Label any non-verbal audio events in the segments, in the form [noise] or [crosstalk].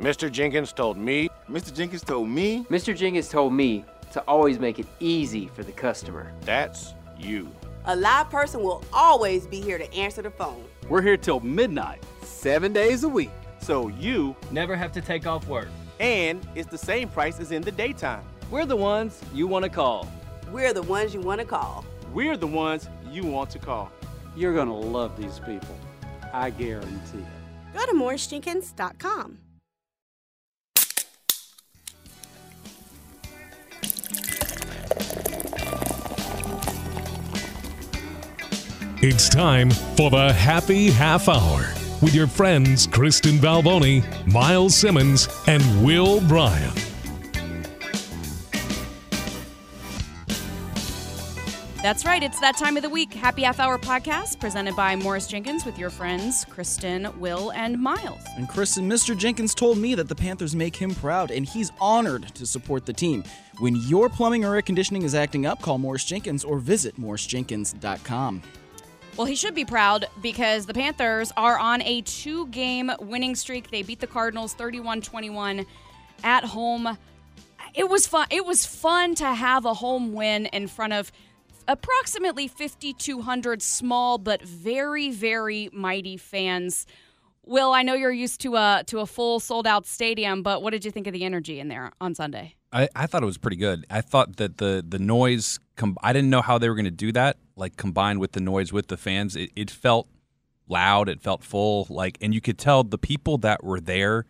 Mr. Jenkins told me. Mr. Jenkins told me. Mr. Jenkins told me to always make it easy for the customer. That's you. A live person will always be here to answer the phone. We're here till midnight, seven days a week. So you never have to take off work. And it's the same price as in the daytime. We're the ones you want to call. We're the ones you want to call. We're the ones you want to call. You're going to love these people. I guarantee it. Go to morrisjenkins.com. It's time for the Happy Half Hour with your friends Kristen Balboni, Myles Simmons, and Will Bryan. That's right. It's that time of the week. Happy Half Hour podcast presented by Morris Jenkins with your friends Kristen, Will, and Myles. And Kristen, Mr. Jenkins told me that the Panthers make him proud, and he's honored to support the team. When your plumbing or air conditioning is acting up, call Morris Jenkins or visit morrisjenkins.com. Well, he should be proud because the Panthers are on a two game winning streak. They beat the Cardinals 31 21 at home. It was fun. It was fun to have a home win in front of approximately 5,200 small but very, very mighty fans. Will, I know you're used to a to a full sold out stadium, but what did you think of the energy in there on Sunday? I, I thought it was pretty good. I thought that the the noise. Com- I didn't know how they were going to do that. Like combined with the noise with the fans, it, it felt loud. It felt full. Like, and you could tell the people that were there,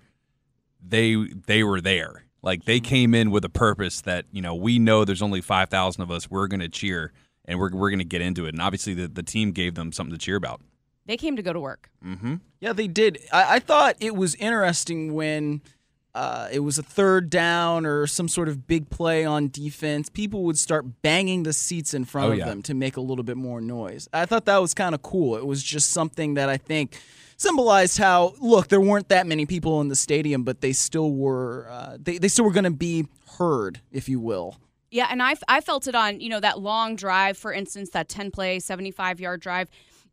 they they were there. Like they came in with a purpose that you know we know there's only five thousand of us. We're going to cheer and we're we're going to get into it. And obviously the the team gave them something to cheer about. They came to go to work. Mm-hmm. Yeah, they did. I, I thought it was interesting when uh, it was a third down or some sort of big play on defense. People would start banging the seats in front Oh, of yeah. them to make a little bit more noise. I thought that was kind of cool. It was just something that I think symbolized how look there weren't that many people in the stadium, but they still were. Uh, they they still were going to be heard, if you will. Yeah, and I, I felt it on, you know, that long drive, for instance, that 10 play, 75 yard drive.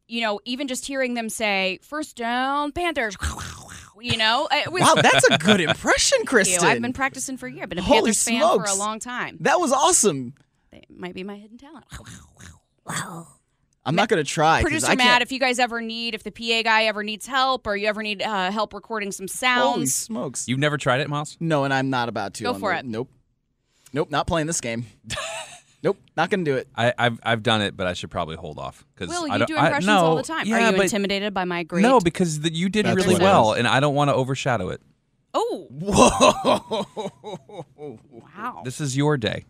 You know, even just hearing them say, first down, Panthers, [laughs] you know. It was, Wow, that's a good impression, Thank you. Kristen. I've been practicing for a year. I've been a Holy Panthers fan for a long time. That was awesome. It might be my hidden talent. I'm not going to try. Producer I Matt, can't- if you guys ever need, if the PA guy ever needs help or you ever need uh, help recording some sounds, Holy smokes. You've never tried it, Myles? No, and I'm not about to. Go on for the- it. Nope. Nope, not playing this game. [laughs] nope, not going to do it. I, I've I've done it, but I should probably hold off because Will, I you don't, do I- impressions no, all the time. Yeah, Are you but- intimidated by my great? No, because the, you did That's really what it well, is. and I don't want to overshadow it. Oh, Whoa. wow. This is your day.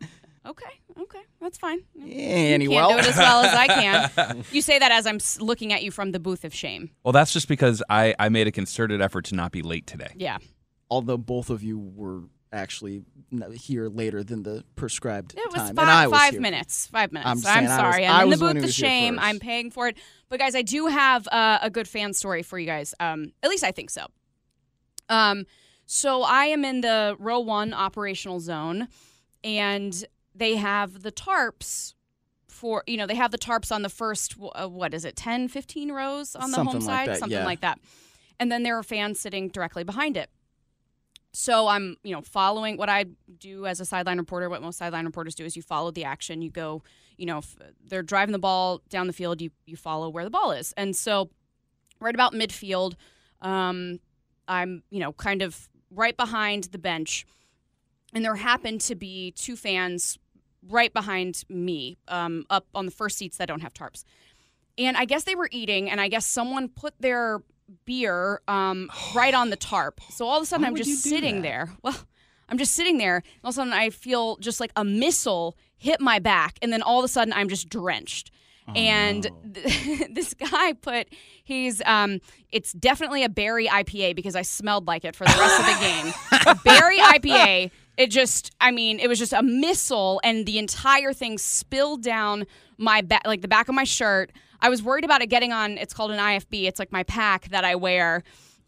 Okay, okay, that's fine. Annie, you well. can't do it as well as I can. [laughs] You say that as I'm s- looking at you from the booth of shame. Well, that's just because I, I made a concerted effort to not be late today. Yeah, Although both of you were actually here later than the prescribed it was time. five, and I was five here. minutes. Five minutes. I'm I'm, saying I was- sorry. I I'm in the booth of shame. I'm paying for it. But guys, I do have uh, a good fan story for you guys. Um, at least I think so. Um, so I am in the row one operational zone, and they have the tarps for you know they have the tarps on the first uh, what is it 10 15 rows on the Something home like side that, something yeah. like that and then there are fans sitting directly behind it so i'm you know following what i do as a sideline reporter what most sideline reporters do is you follow the action. You go you know if they're driving the ball down the field. You you follow where the ball is. And so right about midfield um i'm you know kind of right behind the bench. And there happened to be two fans right behind me, um, up on the first seats that don't have tarps. And I guess they were eating, and I guess someone put their beer um, right on the tarp. So all of a sudden, Why I'm just sitting that? there. [laughs] Well, I'm just sitting there. All of a sudden, I feel just like a missile hit my back, and then all of a sudden, I'm just drenched. and th- [laughs] this guy put he's um it's definitely a berry IPA because I smelled like it for the rest of the game. A [laughs] berry IPA. It just I mean, it was just a missile and the entire thing spilled down my back like the back of my shirt. I was worried about it getting on it's called an IFB. It's like my pack that I wear.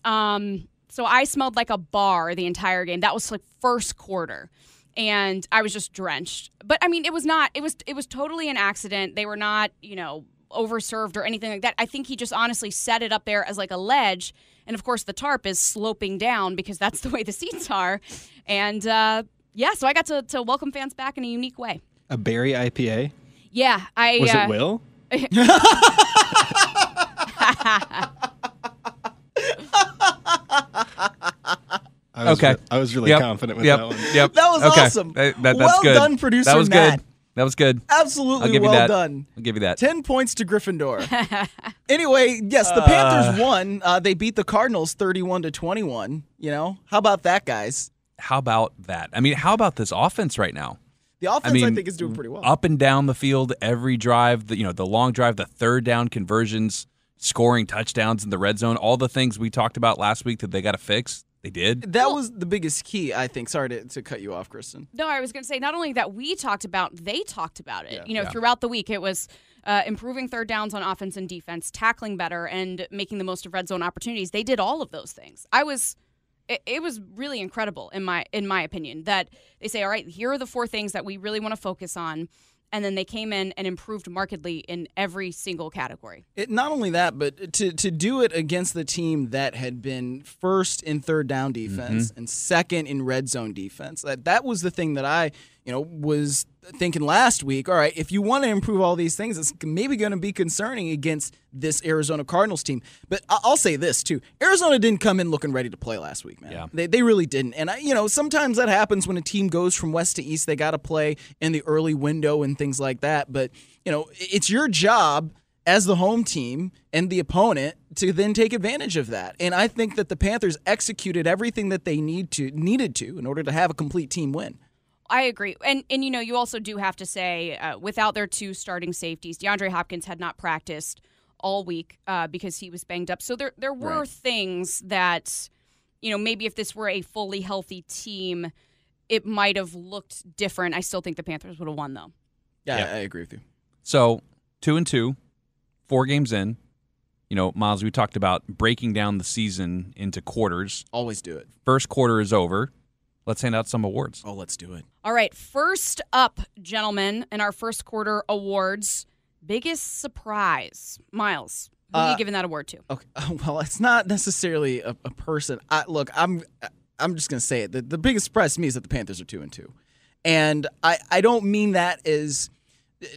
Um so I smelled like a bar the entire game. That was like first quarter and I was just drenched. But I mean, it was not. It was it was totally an accident. They were not, you know, overserved or anything like that. I think he just honestly set it up there as like a ledge, and of course the tarp is sloping down because that's [laughs] the way the seats are. And uh, yeah, so I got to to welcome fans back in a unique way. A berry IPA? Yeah, I Was uh, it Will? I was okay. re- I was really Yep. confident with yep. that one. Yep. That was okay. awesome. That- that- that's well good. done, producer That was Matt. good. That was good. Absolutely I'll give well you that. done. I'll give you that. 10 points to Gryffindor. [laughs] anyway, yes, the Uh. Panthers won. Uh, they beat the Cardinals 31 to 21. You know, how about that, guys? How about that? I mean, how about this offense right now? The offense, I, mean, think, is doing pretty well. Up and down the field, every drive, the, you know, the long drive, the third down conversions, scoring touchdowns in the red zone, all the things we talked about last week that they got to fix. They did. That was the biggest key, I think. Sorry to, to cut you off, Kristen. No, I was going to say not only that we talked about, they talked about it. Yeah. you know, Yeah. throughout the week, it was uh, improving third downs on offense and defense, tackling better, and making the most of red zone opportunities. They did all of those things. I was, it, it was really incredible in my in my opinion that they say, all right, here are the four things that we really want to focus on, and then they came in and improved markedly in every single category. It, not only that, but to, to do it against the team that had been first in third down mm-hmm. defense and second in red zone defense, that, that was the thing that I, you know, was thinking last week. All right, if you want to improve all these things, it's maybe going to be concerning against this Arizona Cardinals team. But I'll say this too: Arizona didn't come in looking ready to play last week, man. Yeah. They, they really didn't. And I, you know, sometimes that happens when a team goes from west to east. They got to play in the early window and things like that. But you know, it's your job as the home team and the opponent to then take advantage of that. And I think that the Panthers executed everything that they need to needed to in order to have a complete team win. I agree, and and you know you also do have to say uh, without their two starting safeties, DeAndre Hopkins had not practiced all week uh, because he was banged up. So there there were Right. things that you know maybe if this were a fully healthy team, it might have looked different. I still think the Panthers would have won though. Yeah, Yeah. I, I agree with you. So two and two, four games in. You know, Myles, we talked about breaking down the season into quarters. Always do it. First quarter is over. Let's hand out some awards. Oh, let's do it. All right, first up, gentlemen, in our first quarter awards, biggest surprise, Myles. Who are Uh, you giving that award to? Okay. [laughs] Well, it's not necessarily a, a person. I, look, I'm I'm just gonna say it. The, the biggest surprise to me is that the Panthers are two and two, and I I don't mean that as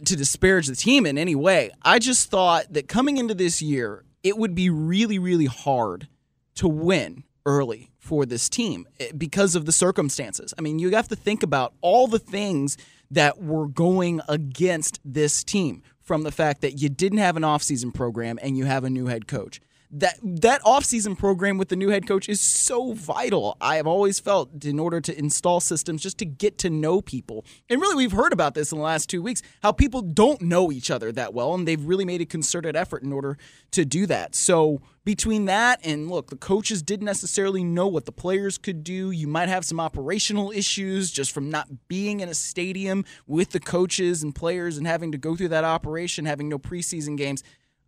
to disparage the team in any way. I just thought that coming into this year, it would be really really hard to win early for this team eh, because of the circumstances. I mean, you have to think about all the things that were going against this team from the fact that you didn't have an offseason program and you have a new head coach. That that offseason program with the new head coach is so vital. I have always felt in order to install systems just to get to know people. And really we've heard about this in the last 2 weeks how people don't know each other that well and they've really made a concerted effort in order to do that. So between that and look, the coaches didn't necessarily know what the players could do. You might have some operational issues just from not being in a stadium with the coaches and players and having to go through that operation, having no preseason games.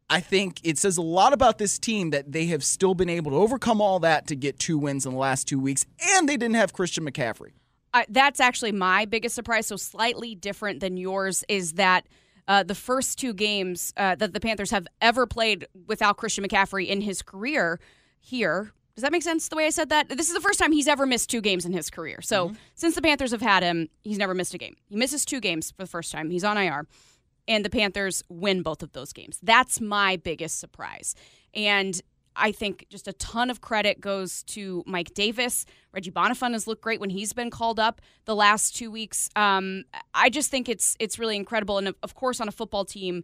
I think it says a lot about this team that they have still been able to overcome all that to get two wins in the last two weeks, and they didn't have Christian McCaffrey. I, that's actually my biggest surprise. So slightly different than yours is that uh, the first two games uh, that the Panthers have ever played without Christian McCaffrey in his career here. Does that make sense the way I said that? This is the first time he's ever missed two games in his career. So since the Panthers have had him, he's never missed a game. He misses two games for the first time. He's on IR. And the Panthers win both of those games. That's my biggest surprise. And I think just a ton of credit goes to Mike Davis. Reggie Bonnafon has looked great when he's been called up the last two weeks. Um, I just think it's it's really incredible, and of- of course, on a football team,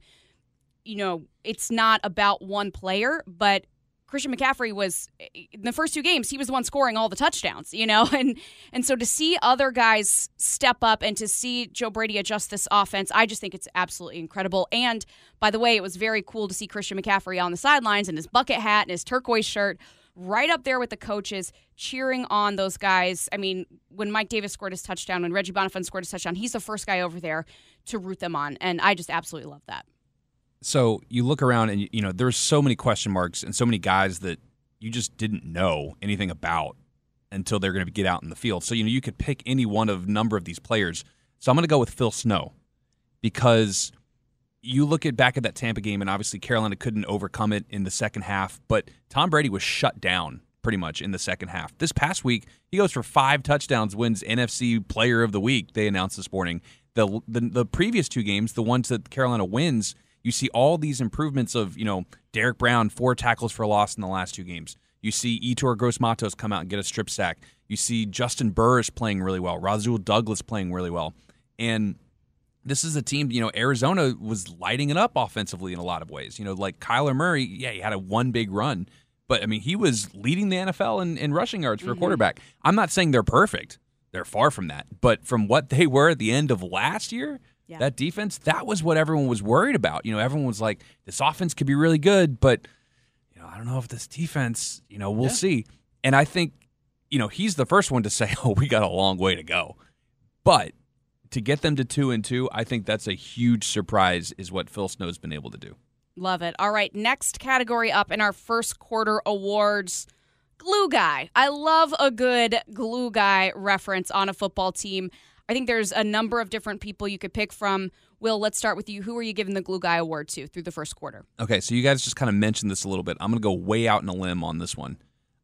you know, it's not about one player, but Christian McCaffrey was in the first two games, he was the one scoring all the touchdowns, you know? [laughs] And and so to see other guys step up and to see Joe Brady adjust this offense, I just think it's absolutely incredible. And by the way, it was very cool to see Christian McCaffrey on the sidelines in his bucket hat and his turquoise shirt. Right up there with the coaches, cheering on those guys. I mean, when Mike Davis scored his touchdown, when Reggie Bonnafon scored his touchdown, he's the first guy over there to root them on. And I just absolutely love that. So you look around and you know there's so many question marks and so many guys that you just didn't know anything about until they're going to get out in the field. So you know you could pick any one of number of these players. So I'm going to go with Phil Snow because you look at back at that Tampa game and obviously Carolina couldn't overcome it in the second half, but Tom Brady was shut down pretty much in the second half. This past week, he goes for five touchdowns, wins NFC Player of the Week. They announced this morning. The the, the previous two games, the ones that Carolina wins, you see all these improvements of you know Derrick Brown four tackles for loss in the last two games. You see Yetur Gross-Matos come out and get a strip sack. You see Juston Burris playing really well. Rasul Douglas playing really well, and this is a team, you know, Arizona was lighting it up offensively in a lot of ways. You know, like Kyler Murray, yeah, he had a one big run, but I mean, he was leading the NFL in, in rushing yards for a Mhm. quarterback. I'm not saying they're perfect. They're far from that. But from what they were at the end of last year, that defense, that was what everyone was worried about. You know, everyone was like, this offense could be really good, but, you know, I don't know if this defense, you know, we'll Yeah. see. And I think, you know, he's the first one to [laughs] say, oh, we got a long way to go. But to get them to two and two, I think that's a huge surprise, is what Phil Snow's been able to do. Love it. All right, next category up in our first quarter awards glue guy. I love a good glue guy reference on a football team. I think there's a number of different people you could pick from. Will, let's start with you. Who are you giving the glue guy award to through the first quarter? Okay, so you guys just kind of mentioned this a little bit. I'm going to go way out in a limb on this one.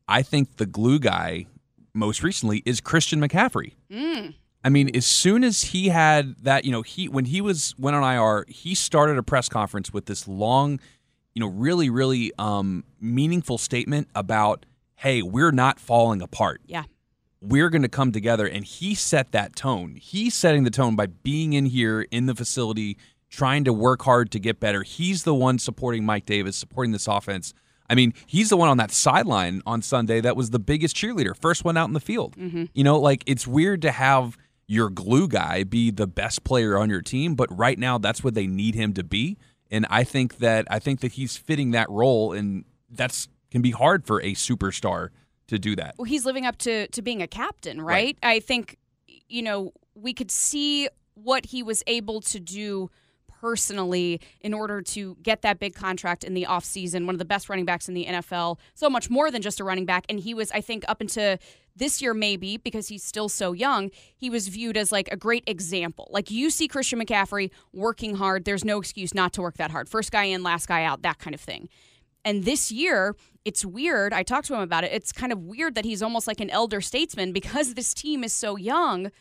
I think the glue guy most recently is Christian McCaffrey. Mm. I mean, as soon as he had that, you know, he when he was went on IR, he started a press conference with this long, you know, really, really um, meaningful statement about, "Hey, we're not falling apart. Yeah. We're going to come together." And he set that tone. He's setting the tone by being in here in the facility, trying to work hard to get better. He's the one supporting Mike Davis, supporting this offense. I mean, he's the one on that sideline on Sunday that was the biggest cheerleader, first one out in the field. Mhm. You know, like it's weird to have your glue guy be the best player on your team, but right now that's what they need him to be. And I think that I think that he's fitting that role, and that's can be hard for a superstar to do that. Well, he's living up to to being a captain, right? I think you know we could see what he was able to do personally in order to get that big contract in the offseason one of the best running backs in the NFL so much more than just a running back. And he was I think up into this year maybe because he's still so young he was viewed as like a great example. Like you see Christian McCaffrey working hard. There's no excuse not to work that hard. First guy in last guy out that kind of thing and this year, it's weird. I talked to him about it. It's kind of weird that he's almost like an elder statesman because this team is so young.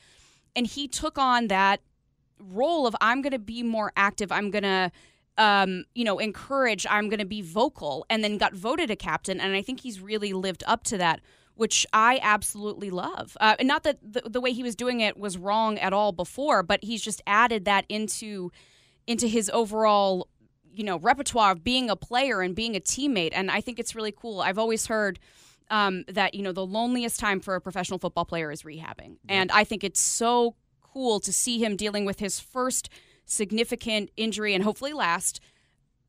And he took on that role of I'm going to be more active. I'm going to, um, you know, encourage. I'm going to be vocal. And then got voted a captain. And I think he's really lived up to that, which I absolutely love. Uh, and not that the, the way he was doing it was wrong at all before, but he's just added that into into his overall you know repertoire of being a player and being a teammate and i think it's really cool. I've always heard um, that you know the loneliest time for a professional football player is rehabbing. And i think it's so cool to see him dealing with his first significant injury and hopefully last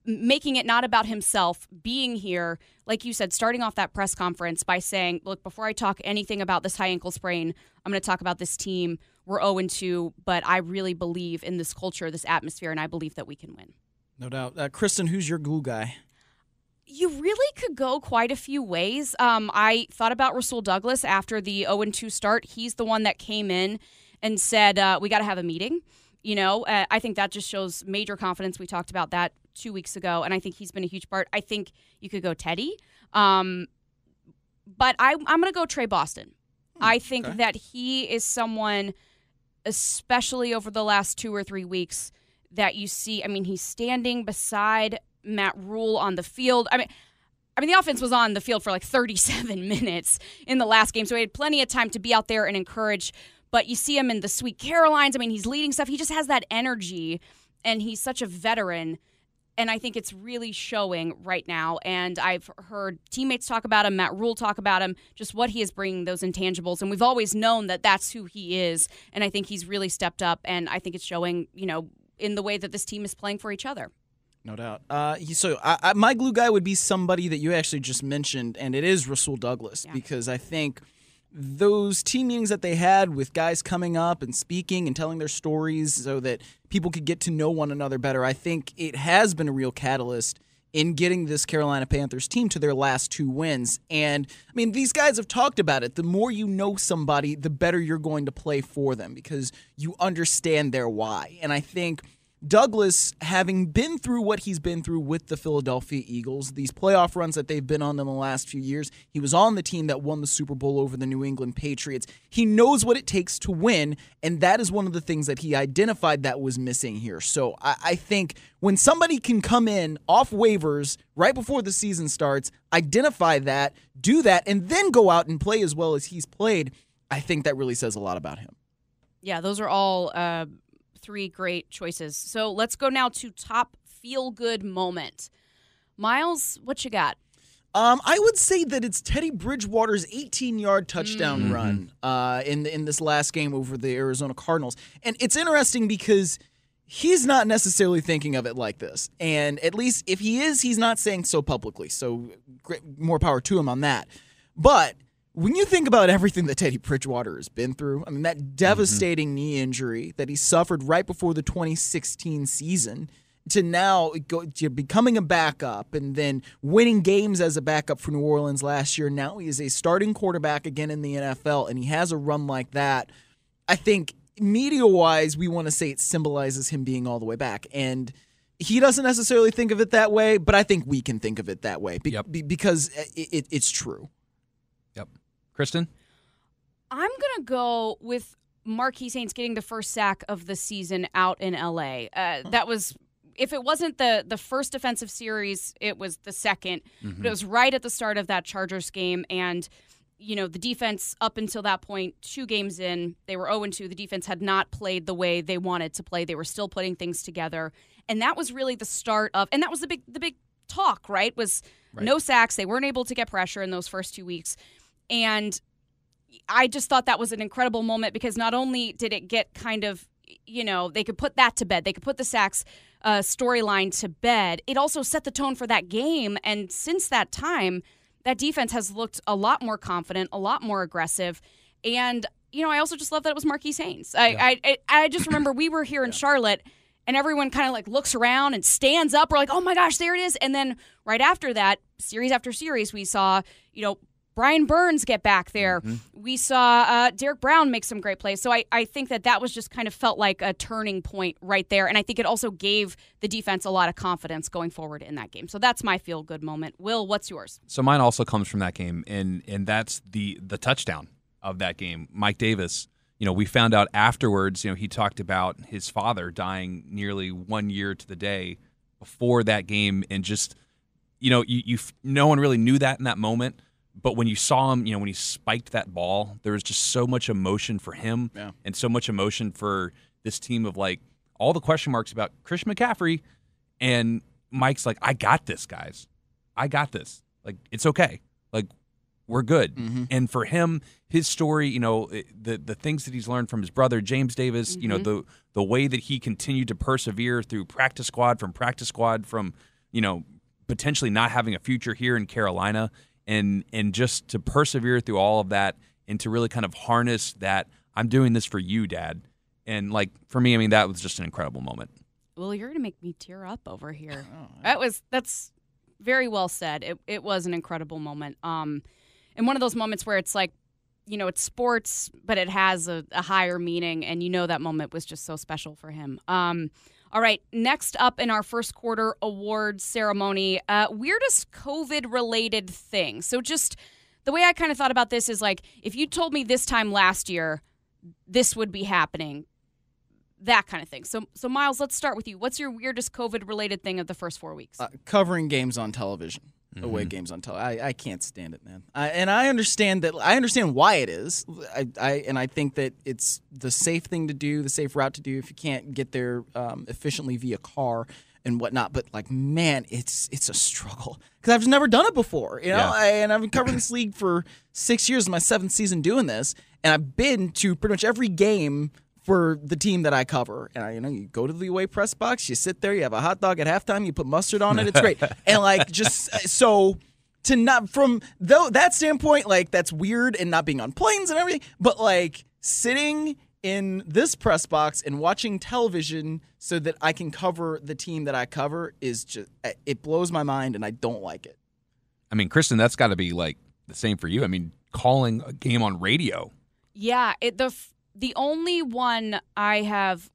making it not about himself being here like you said starting off that press conference by saying look before i talk anything about this high ankle sprain i'm going to talk about this team. We're 0 2 but i really believe in this culture this atmosphere and i believe that we can win No doubt. Uh, Kristen, who's your glue guy? you really could go quite a few ways. Um, I thought about Rasul Douglas after the 0 2 start. He's the one that came in and said, uh, We got to have a meeting. You know, uh, I think that just shows major confidence. We talked about that two weeks ago, and I think he's been a huge part. I think you could go Teddy. Um, but I, I'm going to go Tre Boston. I think okay. that he is someone, especially over the last two or three weeks, that you see. I mean, he's standing beside Matt Rhule on the field. I mean, I mean, the offense was on the field for like 37 [laughs] minutes in the last game, so he had plenty of time to be out there and encourage. But you see him in the Sweet Carolines. I mean, he's leading stuff. He just has that energy, and he's such a veteran. And I think it's really showing right now. And I've heard teammates talk about him, Matt Rhule talk about him, just what he is bringing, those intangibles. And we've always known that that's who he is. And I think he's really stepped up. And I think it's showing, you know, in the way that this team is playing for each other. No doubt. Uh, so I, I, my glue guy would be somebody that you actually just mentioned, and it is Rasul Douglas Yeah. because I think those team meetings that they had with guys coming up and speaking and telling their stories so that people could get to know one another better, I think it has been a real catalyst in getting this Carolina Panthers team to their last two wins. And I mean, these guys have talked about it. The more you know somebody, the better you're going to play for them because you understand their why. And I think Douglas, having been through what he's been through with the Philadelphia Eagles, these playoff runs that they've been on in the last few years, he was on the team that won the Super Bowl over the New England Patriots. He knows what it takes to win, and that is one of the things that he identified that was missing here. So I, I think when somebody can come in off waivers right before the season starts, identify that, do that, and then go out and play as well as he's played, I think that really says a lot about him. Yeah, those are all uh, three great choices. So let's go now to top feel good moment. Myles, what you got? Um, I would say that it's Teddy Bridgewater's 18-yard touchdown Mm-hmm. run uh, in in this last game over the Arizona Cardinals, and it's interesting because he's not necessarily thinking of it like this, and at least if he is, he's not saying so publicly. So great, more power to him on that. But when you think about everything that Teddy Bridgewater has been through, I mean that mm-hmm. devastating knee injury that he suffered right before the 2016 season to now go to becoming a backup and then winning games as a backup for New Orleans last year. Now he is a starting quarterback again in the NFL, and he has a run like that. I think media wise, we want to say it symbolizes him being all the way back. And he doesn't necessarily think of it that way, but I think we can think of it that way be- be- because it, it, it's true. Kristen? I'm going to go with Marquis Haynes getting the first sack of the season out in LA. Uh, that was if it wasn't the the first defensive series, it was the 2nd Mhm. But it was right at the start of that Chargers game and you know, the defense up until that point, two games in, they were 0 2. The defense had not played the way they wanted to play. They were still putting things together. And that was really the start of and that was the big the big talk, right? Was no sacks. They weren't able to get pressure in those first two weeks. And I just thought that was an incredible moment because not only did it get kind of, you know, they could put that to bed, they could put the sacks uh, storyline to bed. It also set the tone for that game. And since that time, that defense has looked a lot more confident, a lot more aggressive. And, you know, I also just love that it was Marquis Haynes. I, I, I, I just remember we were here in Charlotte and everyone kind of like looks around and stands up. We're like, oh my gosh, there it is. And then right after that, series after series, we saw, you know, Brian Burns get back there. We saw uh, Derrick Brown make some great plays. So I, I think that that was just kind of felt like a turning point right there. And I think it also gave the defense a lot of confidence going forward in that game. So that's my feel good moment. Will, what's yours? So mine also comes from that game, and and that's the the touchdown of that game. Mike Davis. You know, we found out afterwards. You know, he talked about his father dying nearly one year to the day before that game, and just you know, you, you no one really knew that in that moment. But when you saw him, you know, when he spiked that ball, there was just so much emotion for him, Yeah. and so much emotion for this team of like all the question marks about Chris McCaffrey, and Mike's like, I got this, guys. I got this. Like, it's okay. Like, we're good. And for him, his story, you know, the the things that he's learned from his brother James Davis, you know, Mhm. the the way that he continued to persevere through practice squad from practice squad from, you know, potentially not having a future here in Carolina and and just to persevere through all of that and to really kind of harness that I'm doing this for you, dad. And like for me, I mean that was just an incredible moment. Well, you're gonna make me tear up over here. [laughs] that was that's very well said. It it was an incredible moment. Um, and one of those moments where it's like, you know, it's sports, but it has a, a higher meaning, and you know that moment was just so special for him. Um, all right, next up in our first quarter awards ceremony, uh, weirdest COVID related thing. So just the way I kind of thought about this is like, if you told me this time last year, this would be happening that kind of thing. So, so Myles, let's start with you. What's your weirdest COVID related thing of the first four weeks? Uh, covering games on television. Away Mhm. games on television. I, I can't stand it, man. I, and I understand that. I understand why it is. I, I and I think that it's the safe thing to do, the safe route to do if you can't get there um, efficiently via car and whatnot. But like, man, it's it's a struggle because I've never done it before. You know, Yeah. I, and I've been covering this league for six years, my seventh season doing this, and I've been to pretty much every game for the team that I cover. And I, you know, you go to the away press box, you sit there, you have a hot dog at halftime, you put mustard on it. It's great. [laughs] and like just uh, so to not from though that standpoint, like that's weird and not being on planes and everything, but like sitting in this press box and watching television so that I can cover the team that I cover is just uh, it blows my mind and I don't like it. I mean, Kristen, that's got to be like the same for you. I mean, calling a game on radio. Yeah, it, the f- the only one I have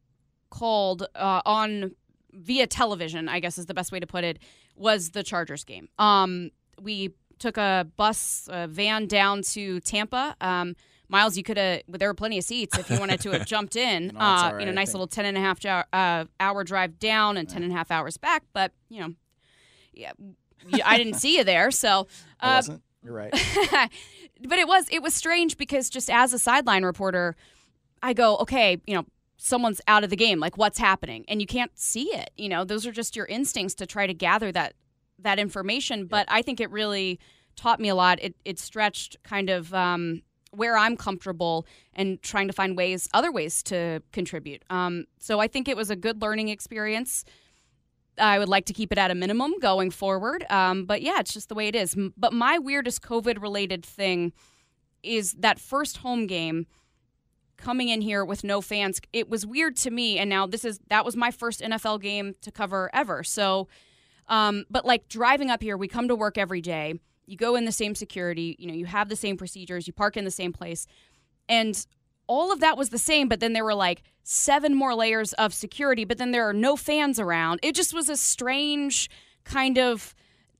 called uh, on via television, I guess is the best way to put it, was the Chargers game. Um, we took a bus a van down to Tampa. Um, Myles, you could have. There were plenty of seats if you wanted to have [laughs] jumped in. No, uh, right, you know, nice little ten and a half hour, uh, hour drive down and ten and a half hours back. But you know, yeah, I didn't see you there, so. [laughs] Uh, wasn't. You're right. [laughs] but it was it was strange because just as a sideline reporter, I go, okay, you know, someone's out of the game, like what's happening, and you can't see it. You know, those are just your instincts to try to gather that that information. But I think it really taught me a lot. It it stretched kind of. Um, where I'm comfortable and trying to find ways, other ways to contribute. Um, so I think it was a good learning experience. I would like to keep it at a minimum going forward. Um, but yeah, it's just the way it is. But my weirdest COVID related thing is that first home game coming in here with no fans. It was weird to me. And now this is that was my first NFL game to cover ever. So, um, but like driving up here, we come to work every day. You go in the same security, you know, you have the same procedures, you park in the same place. And all of that was the same, but then there were like seven more layers of security, but then there are no fans around. It just was a strange kind of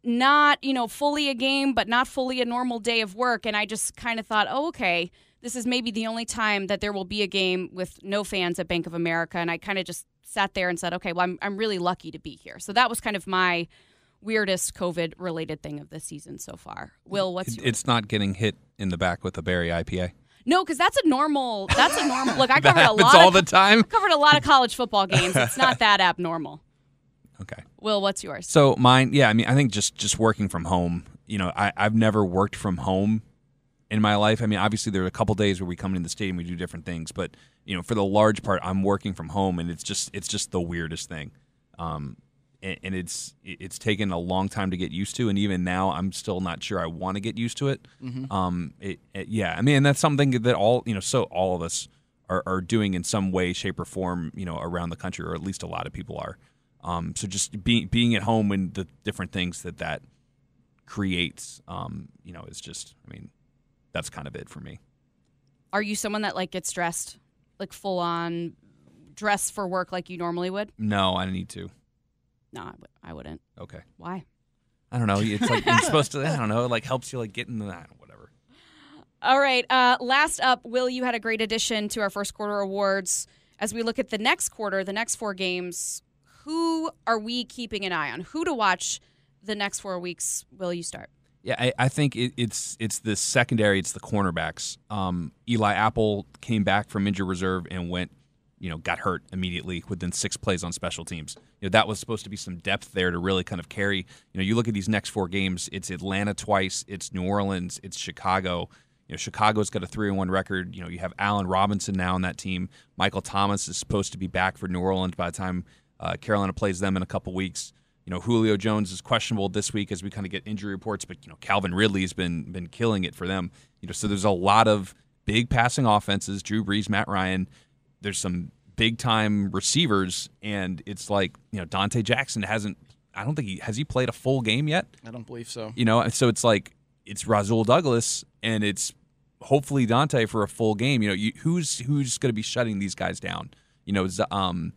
not, you know, fully a game, but not fully a normal day of work. And I just kind of thought, oh, okay, this is maybe the only time that there will be a game with no fans at Bank of America. And I kind of just sat there and said, okay, well, I'm, I'm really lucky to be here. So that was kind of my weirdest COVID related thing of the season so far. Will, what's yours? it's not getting hit in the back with a berry IPA. No, because that's a normal. That's a normal. Look, I [laughs] covered a lot all of, the time? Covered a lot of college football [laughs] games. It's not that abnormal. Okay. Will, what's yours? So mine, yeah, I mean, I think just just working from home. You know, I I've never worked from home in my life. I mean, obviously there are a couple days where we come into the stadium, we do different things, but you know, for the large part, I'm working from home, and it's just it's just the weirdest thing. Um, and, and it's it's taken a long time to get used to, and even now, I'm still not sure I want to get used to it. Mhm. Um, it, it- yeah, I mean, that's something that all you know, so all of us are, are doing in some way, shape, or form, you know, around the country, or at least a lot of people are. Um, so just being being at home and the different things that that creates, um, you know, is just, I mean, that's kind of it for me. Are you someone that like gets dressed, like full on dress for work like you normally would? No, I need to. No, I, w- I wouldn't. Okay. Why? I don't know. It's like you're [laughs] supposed to. I don't know. It like helps you like get into that. Whatever. All right. Uh, last up, Will, you had a great addition to our first quarter awards. As we look at the next quarter, the next four games, who are we keeping an eye on? Who to watch the next four weeks? Will you start? Yeah, I, I think it, it's it's the secondary. It's the cornerbacks. Um, Eli Apple came back from injured reserve and went, you know, got hurt immediately within six plays on special teams. You know, that was supposed to be some depth there to really kind of carry. You know, you look at these next four games. It's Atlanta twice. It's New Orleans. It's Chicago. You know, Chicago's got a three and one record. You know, you have Allen Robinson now on that team. Michael Thomas is supposed to be back for New Orleans by the time uh, Carolina plays them in a couple weeks. You know, Julio Jones is questionable this week as we kind of get injury reports, but you know, Calvin Ridley's been been killing it for them. You know, so there's a lot of big passing offenses. Drew Brees, Matt Ryan. There's some big time receivers, and it's like you know Donte Jackson hasn't. I don't think he has he played a full game yet. I don't believe so. You know, so it's like it's Rasul Douglas and it's hopefully Donte for a full game. You know, you, who's who's going to be shutting these guys down? You know, um,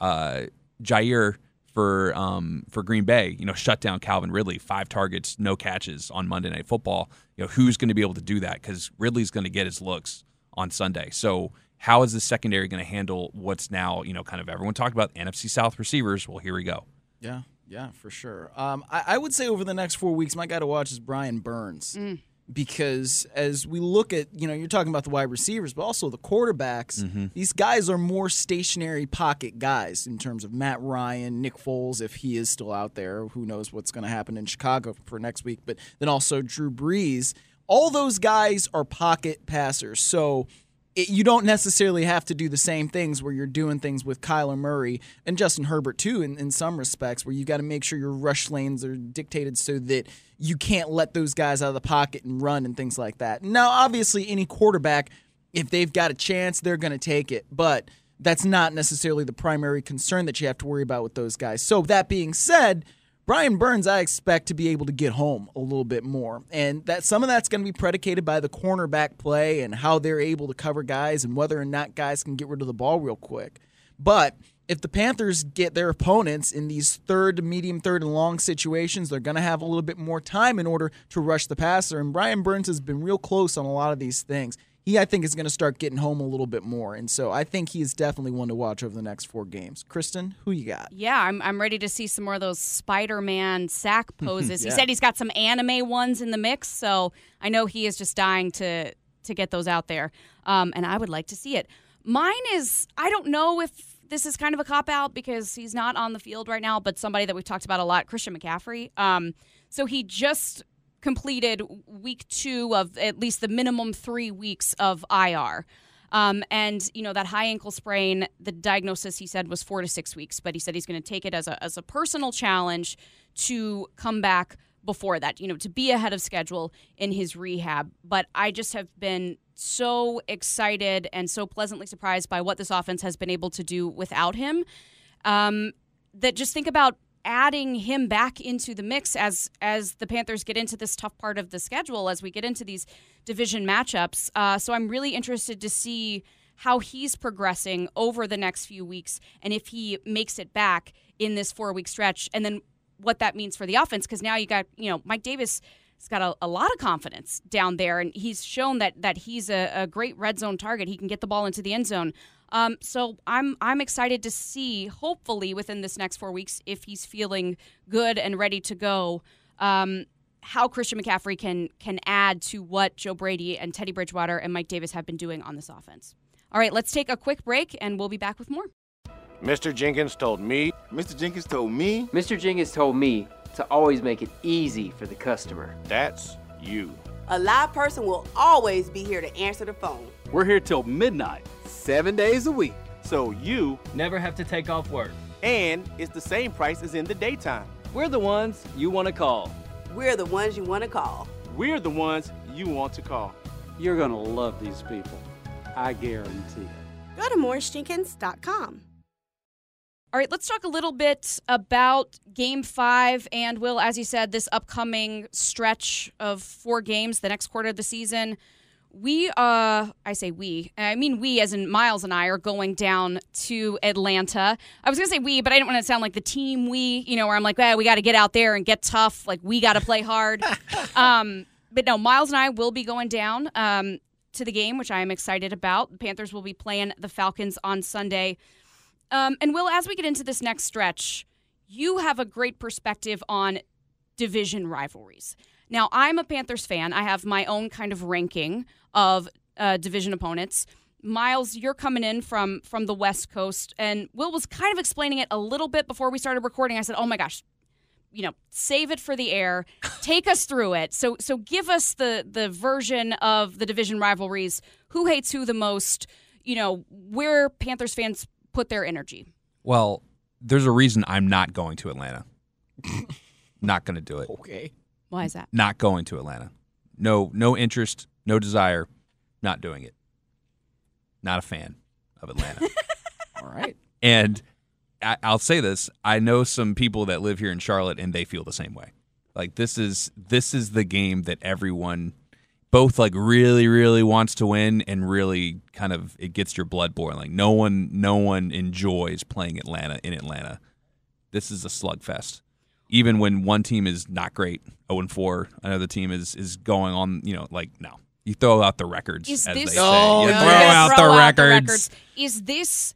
uh, Jaire for um, for Green Bay. You know, shut down Calvin Ridley, five targets, no catches on Monday Night Football. You know, who's going to be able to do that? Because Ridley's going to get his looks on Sunday. So. How is the secondary going to handle what's now, you know, kind of everyone talked about NFC South receivers? Well, here we go. Yeah. Yeah, for sure. Um, I, I would say over the next four weeks, my guy to watch is Brian Burns. Because as we look at, you know, you're talking about the wide receivers, but also the quarterbacks, mm-hmm. these guys are more stationary pocket guys in terms of Matt Ryan, Nick Foles, if he is still out there. Who knows what's going to happen in Chicago for next week. But then also Drew Brees. All those guys are pocket passers. So you don't necessarily have to do the same things where you're doing things with Kyler Murray and Justin Herbert too in, in some respects where you got to make sure your rush lanes are dictated so that you can't let those guys out of the pocket and run and things like that. Now, obviously, any quarterback, if they've got a chance, they're going to take it, but that's not necessarily the primary concern that you have to worry about with those guys. So that being said, Brian Burns, I expect to be able to get home a little bit more, and that some of that's going to be predicated by the cornerback play and how they're able to cover guys and whether or not guys can get rid of the ball real quick. But if the Panthers get their opponents in these third, medium, third, and long situations, they're going to have a little bit more time in order to rush the passer. And Brian Burns has been real close on a lot of these things. He, I think, is going to start getting home a little bit more. And so I think he is definitely one to watch over the next four games. Kristen, who you got? Yeah, I'm, I'm ready to see some more of those Spider Man sack [laughs] poses. Yeah. He said he's got some anime ones in the mix, so I know he is just dying to to get those out there. Um, and I would like to see it. Mine is I don't know if this is kind of a cop out because he's not on the field right now, but somebody that we've talked about a lot, Christian McCaffrey. Um, so he just completed week two of at least the minimum three weeks of IR. Um, and you know that high ankle sprain, the diagnosis he said was four to six weeks, but he said he's going to take it as a as a personal challenge to come back before that. You know, to be ahead of schedule in his rehab. But I just have been so excited and so pleasantly surprised by what this offense has been able to do without him. Um, that just think about adding him back into the mix as as the Panthers get into this tough part of the schedule as we get into these division matchups. Uh, so I'm really interested to see how he's progressing over the next few weeks and if he makes it back in this four week stretch and then what that means for the offense because now you got you know Mike Davis has got a, a lot of confidence down there and he's shown that that he's a, a great red zone target he can get the ball into the end zone um, so I'm I'm excited to see, hopefully within this next four weeks, if he's feeling good and ready to go, um, how Christian McCaffrey can can add to what Joe Brady and Teddy Bridgewater and Mike Davis have been doing on this offense. All right, let's take a quick break and we'll be back with more. Mr. Jenkins told me. Mr. Jenkins told me. Mr. Jenkins told me to always make it easy for the customer. That's you. A live person will always be here to answer the phone. We're here till midnight. Seven days a week. So you Never have to take off work. and it's the same price as in the daytime. We're the ones you want to call. We're the ones you want to call. We're the ones you want to call. You're going to love these people. I guarantee it. Go to MorrisJenkins.com. All right, let's talk a little bit about game five. And Will, as you said, this upcoming stretch of four games, the next quarter of the season. We, uh, I say we, I mean we, as in Myles and I, are going down to Atlanta. I was gonna say we, but I didn't want to sound like the team we, you know, where I'm like, well, we got to get out there and get tough. Like we got to play hard. [laughs] um, but no, Myles and I will be going down um, to the game, which I am excited about. The Panthers will be playing the Falcons on Sunday. Um, and Will, as we get into this next stretch, you have a great perspective on division rivalries. Now, I'm a Panthers fan. I have my own kind of ranking of uh, division opponents. Myles, you're coming in from from the West Coast, and Will was kind of explaining it a little bit before we started recording. I said, "Oh my gosh, you know, save it for the air. [laughs] Take us through it. So so give us the the version of the division rivalries. Who hates who the most? You know, where Panthers fans put their energy. Well, there's a reason I'm not going to Atlanta. [laughs] not going to do it. Okay. Why is that? Not going to Atlanta. No, no interest, no desire. Not doing it. Not a fan of Atlanta. [laughs] All right. And I, I'll say this: I know some people that live here in Charlotte, and they feel the same way. Like this is this is the game that everyone both like really really wants to win and really kind of it gets your blood boiling. No one no one enjoys playing Atlanta in Atlanta. This is a slugfest. Even when one team is not great, 0 and 4, another team is is going on, you know, like no. You throw out the records Is as this they say. Oh, you yeah. throw You're gonna out throw the records. Is this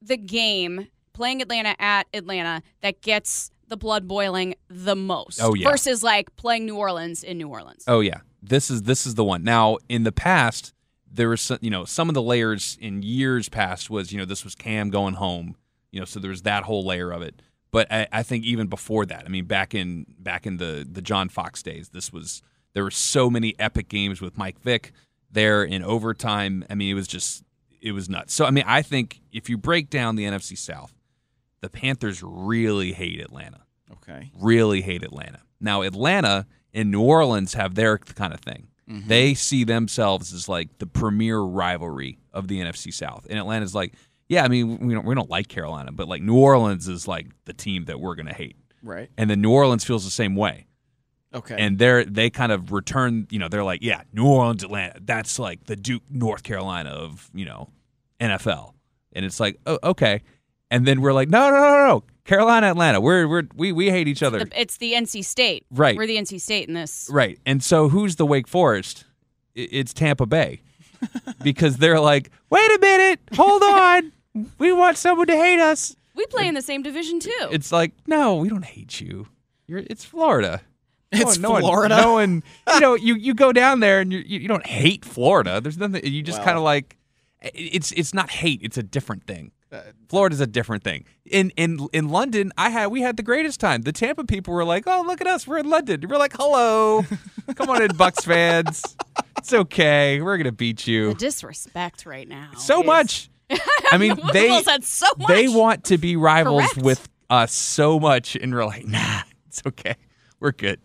the game playing Atlanta at Atlanta that gets the blood boiling the most. Oh, yeah. Versus like playing New Orleans in New Orleans. Oh yeah, this is this is the one. Now in the past, there was some, you know some of the layers in years past was you know this was Cam going home, you know so there was that whole layer of it. But I, I think even before that, I mean back in back in the the John Fox days, this was there were so many epic games with Mike Vick there in overtime. I mean it was just it was nuts. So I mean I think if you break down the NFC South, the Panthers really hate Atlanta Okay. really hate Atlanta. Now, Atlanta and New Orleans have their kind of thing. Mhm. They see themselves as like the premier rivalry of the NFC South. And Atlanta's like, yeah, I mean, we don't, we don't like Carolina, but like New Orleans is like the team that we're going to hate. Right. And then New Orleans feels the same way. Okay. And they're they kind of return, you know, they're like, yeah, New Orleans, Atlanta, that's like the Duke, North Carolina of, you know, NFL. And it's like, oh, okay. And then we're like, no, no, no, no, Carolina, Atlanta, we're we're we we hate each other. The- it's the NC State. Right. We're the NC State in this. Right. And so who's the Wake Forest? It's Tampa Bay. [laughs] because they're like, wait a minute, hold on. [laughs] We want someone to hate us. We play in the same division too. It's like, no, we don't hate you. You're it's Florida. [laughs] It's no one- Florida? No one, [laughs] you know, you, you go down there and you, you you don't hate Florida. There's nothing. You just Well. kind of like, it's it's not hate. It's a different thing. Uh, Florida's a different thing. In in in London, I had we had the greatest time. The Tampa people were like, "Oh, look at us, we're in London." We're like, "Hello, [laughs] come on in, Bucs fans. It's okay. We're gonna beat the you." disrespect right now. So is- much. I mean, Will they said so much. they want to be rivals Correct. with us so much, and we're like, "Nah, it's okay. We're good."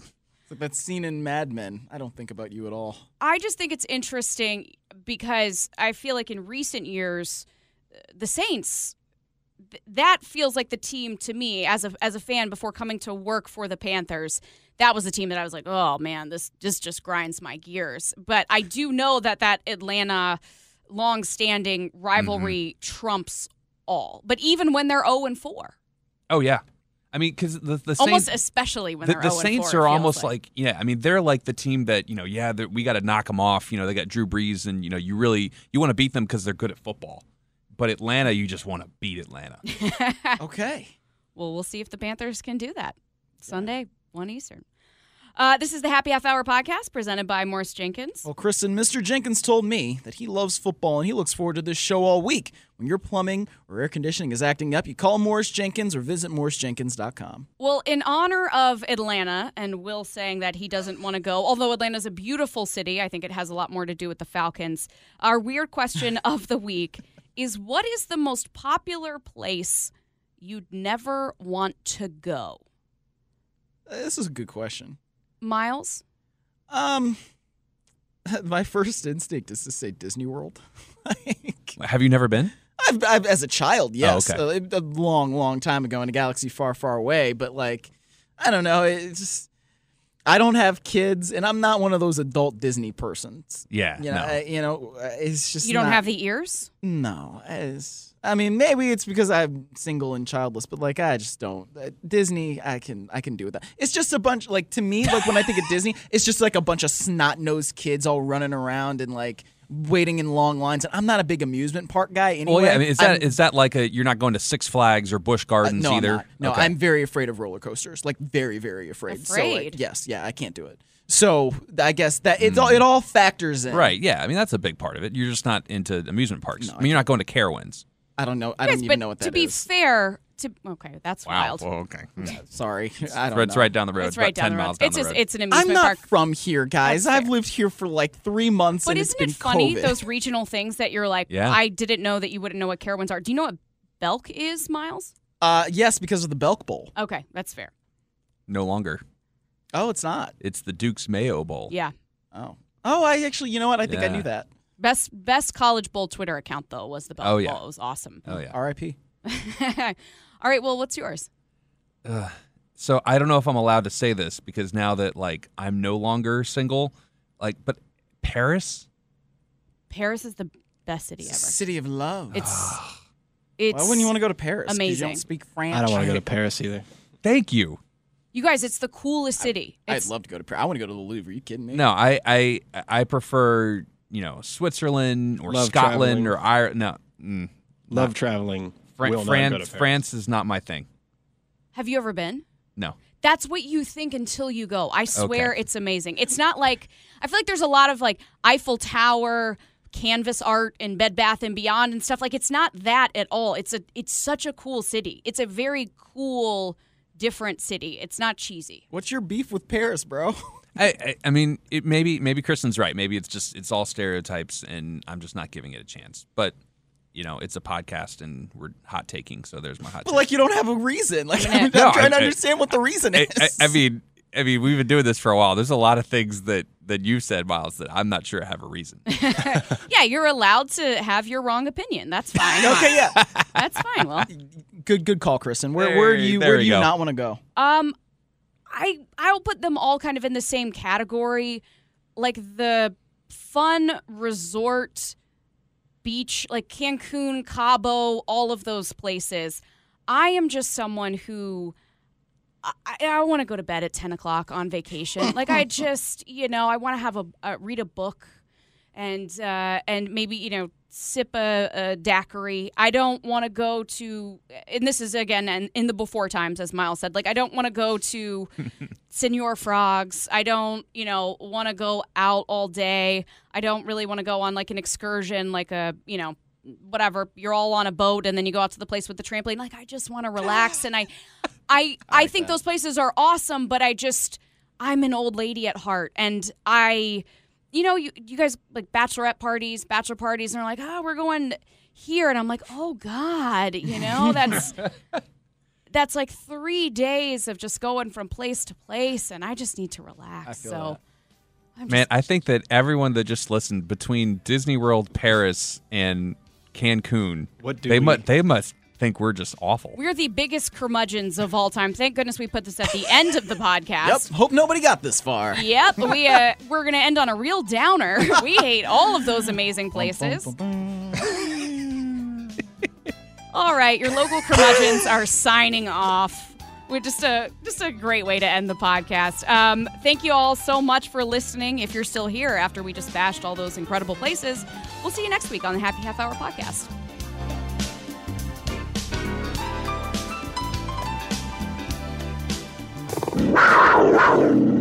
It's like that scene in Mad Men. I don't think about you at all. I just think it's interesting because I feel like in recent years, the Saints. That feels like the team to me as a as a fan before coming to work for the Panthers. That was the team that I was like, oh man, this this just grinds my gears. But I do know that that Atlanta long-standing rivalry mm-hmm. trumps all. But even when they're zero and four, Oh yeah, I mean, because the the almost Saints, especially when the, they're the 0 Saints are almost like. yeah. I mean, they're like the team that you know, yeah, we got to knock them off. You know, they got Drew Brees, and you know, you really you want to beat them because they're good at football. But Atlanta, you just want to beat Atlanta. [laughs] Okay. Well, we'll see if the Panthers can do that. Sunday, 1 Eastern. Uh, this is the Happy Half Hour podcast presented by Morris Jenkins. Well, Kristen, Mr. Jenkins told me that he loves football and he looks forward to this show all week. When your plumbing or air conditioning is acting up, you call Morris Jenkins or visit morrisjenkins.com. Well, in honor of Atlanta and Will saying that he doesn't want to go, although Atlanta's a beautiful city, I think it has a lot more to do with the Falcons. Our weird question [laughs] of the week is what is the most popular place you'd never want to go? Uh, This is a good question. Myles? Um, [laughs] my first instinct is to say Disney World. [laughs] Have you never been? I've, I've as a child, yes, Oh, okay. a, a long, long time ago in a galaxy far, far away. But like, I don't know. It's just I don't have kids, and I'm not one of those adult Disney persons. Yeah, You know, no. I- you know, it's just You don't not- have the ears? No, it's, I mean, maybe it's because I'm single and childless, but like, I just don't. Uh, Disney, I can, I can do with that. It's just a bunch, like to me, like when I think of Disney, [laughs] it's just like a bunch of snot nosed kids all running around and like waiting in long lines. And I'm not a big amusement park guy anyway. Well, yeah. I mean, is that I'm- is that like a you're not going to Six Flags or Busch uh, Gardens no, I'm either? not. No, Okay. I'm very afraid of roller coasters. Like very, very afraid. So, Afraid? like, yes, yeah, I can't do it. So I guess that it's all it all factors in. Hmm. Right. Yeah. I mean, that's a big part of it. You're just not into amusement parks. I mean, you're not going to Carowinds. I don't know. I don't even know what that to be is. fair, to okay, that's wild. Well, okay. [laughs] Sorry, I don't It's know. right down the road. It's right about down 10 the road. miles down It's the just road. it's an amusement I'm not park. from here, guys. That's I've lived here for like three months, But and isn't it's been it funny COVID. those regional things that you're like, Yeah. I didn't know that you wouldn't know what Carowinds are. Do you know what Belk is, Myles? Uh, yes, because of the Belk Bowl. Okay, that's fair. no longer. Oh, it's not. It's the Duke's Mayo Bowl. Yeah. Oh. Oh, I actually, you know what? I think I knew that. Best best college bowl Twitter account though was the Belk Oh, yeah. Bowl. It was awesome. Oh yeah. R.I.P. [laughs] All right, well, what's yours? Ugh. So I don't know if I'm allowed to say this because now that like I'm no longer single, like, but Paris. Paris is the best city ever. City of love. It's it's Why wouldn't you want to go to Paris? amazing. You don't speak French. I don't want to go to [laughs] Paris either. Thank you. You guys, it's the coolest city. I'd love to go to Paris. I want to go to the Louvre. Are you kidding me? No, I I I prefer you know Switzerland or Love Scotland traveling. or Ireland. No, mm, Love not- traveling. Fran- Will not France, go to Paris. France is not my thing. have you ever been? No. That's what you think until you go. I swear Okay. it's amazing. It's not like I feel like there's a lot of like Eiffel Tower canvas art and Bed Bath and Beyond and stuff like it's not that at all. It's a it's such a cool city. It's a very cool different city. It's not cheesy. What's your beef with Paris, bro? [laughs] I, I, I mean, it maybe maybe Kristen's right. Maybe it's just it's all stereotypes, and I'm just not giving it a chance. But you know, it's a podcast, and we're hot taking. So there's my hot. But take. like you don't have a reason. Like I'm, [laughs] I'm No, trying to I- I- understand what the reason I, is. I, I mean, I mean, we've been doing this for a while. There's a lot of things that that you've said, Myles, that I'm not sure I have a reason. [laughs] Yeah, you're allowed to have your wrong opinion. That's fine. [laughs] okay, yeah. That's fine. Well, Good good call, Kristen. Where where do you where do you go. not want to go? Um, I I'll put them all kind of in the same category, like the fun resort beach, like Cancun, Cabo, all of those places. I am just someone who. I, I want to go to bed at 10 o'clock on vacation. like I [laughs] just, you know, I want to have a, a read a book and uh, and maybe you know sip a, a daiquiri. I don't want to go to, and this is again in, in the before times, as Myles said. Like I don't want to go to [laughs] Senor Frogs. I don't, you know, want to go out all day. I don't really want to go on like an excursion, like a you know whatever. You're all on a boat and then you go out to the place with the trampoline. Like I just want to relax and I, [laughs] I I think those places are awesome, but I just I'm an old lady at heart and I you know, you you guys like bachelorette parties, bachelor parties, and they're like, oh, we're going here, and I'm like, oh God, you know, [laughs] that's that's like three days of just going from place to place, and I just need to relax. so, I'm Man, I think that everyone that just listened between Disney World, Paris, and Cancun, What do they we- must they must think we're just awful. we're the biggest curmudgeons of all time. Thank goodness we put this at the end of the podcast. Yep. Hope nobody got this far. Yep, we uh, [laughs] we're gonna end on a real downer. [laughs] We hate all of those amazing places. [laughs] all right, your local curmudgeons are signing off. We're just a just a great way to end the podcast. Um, thank you all so much for listening. If you're still here after we just bashed all those incredible places, we'll see you next week on the Happy Half Hour podcast. Thank.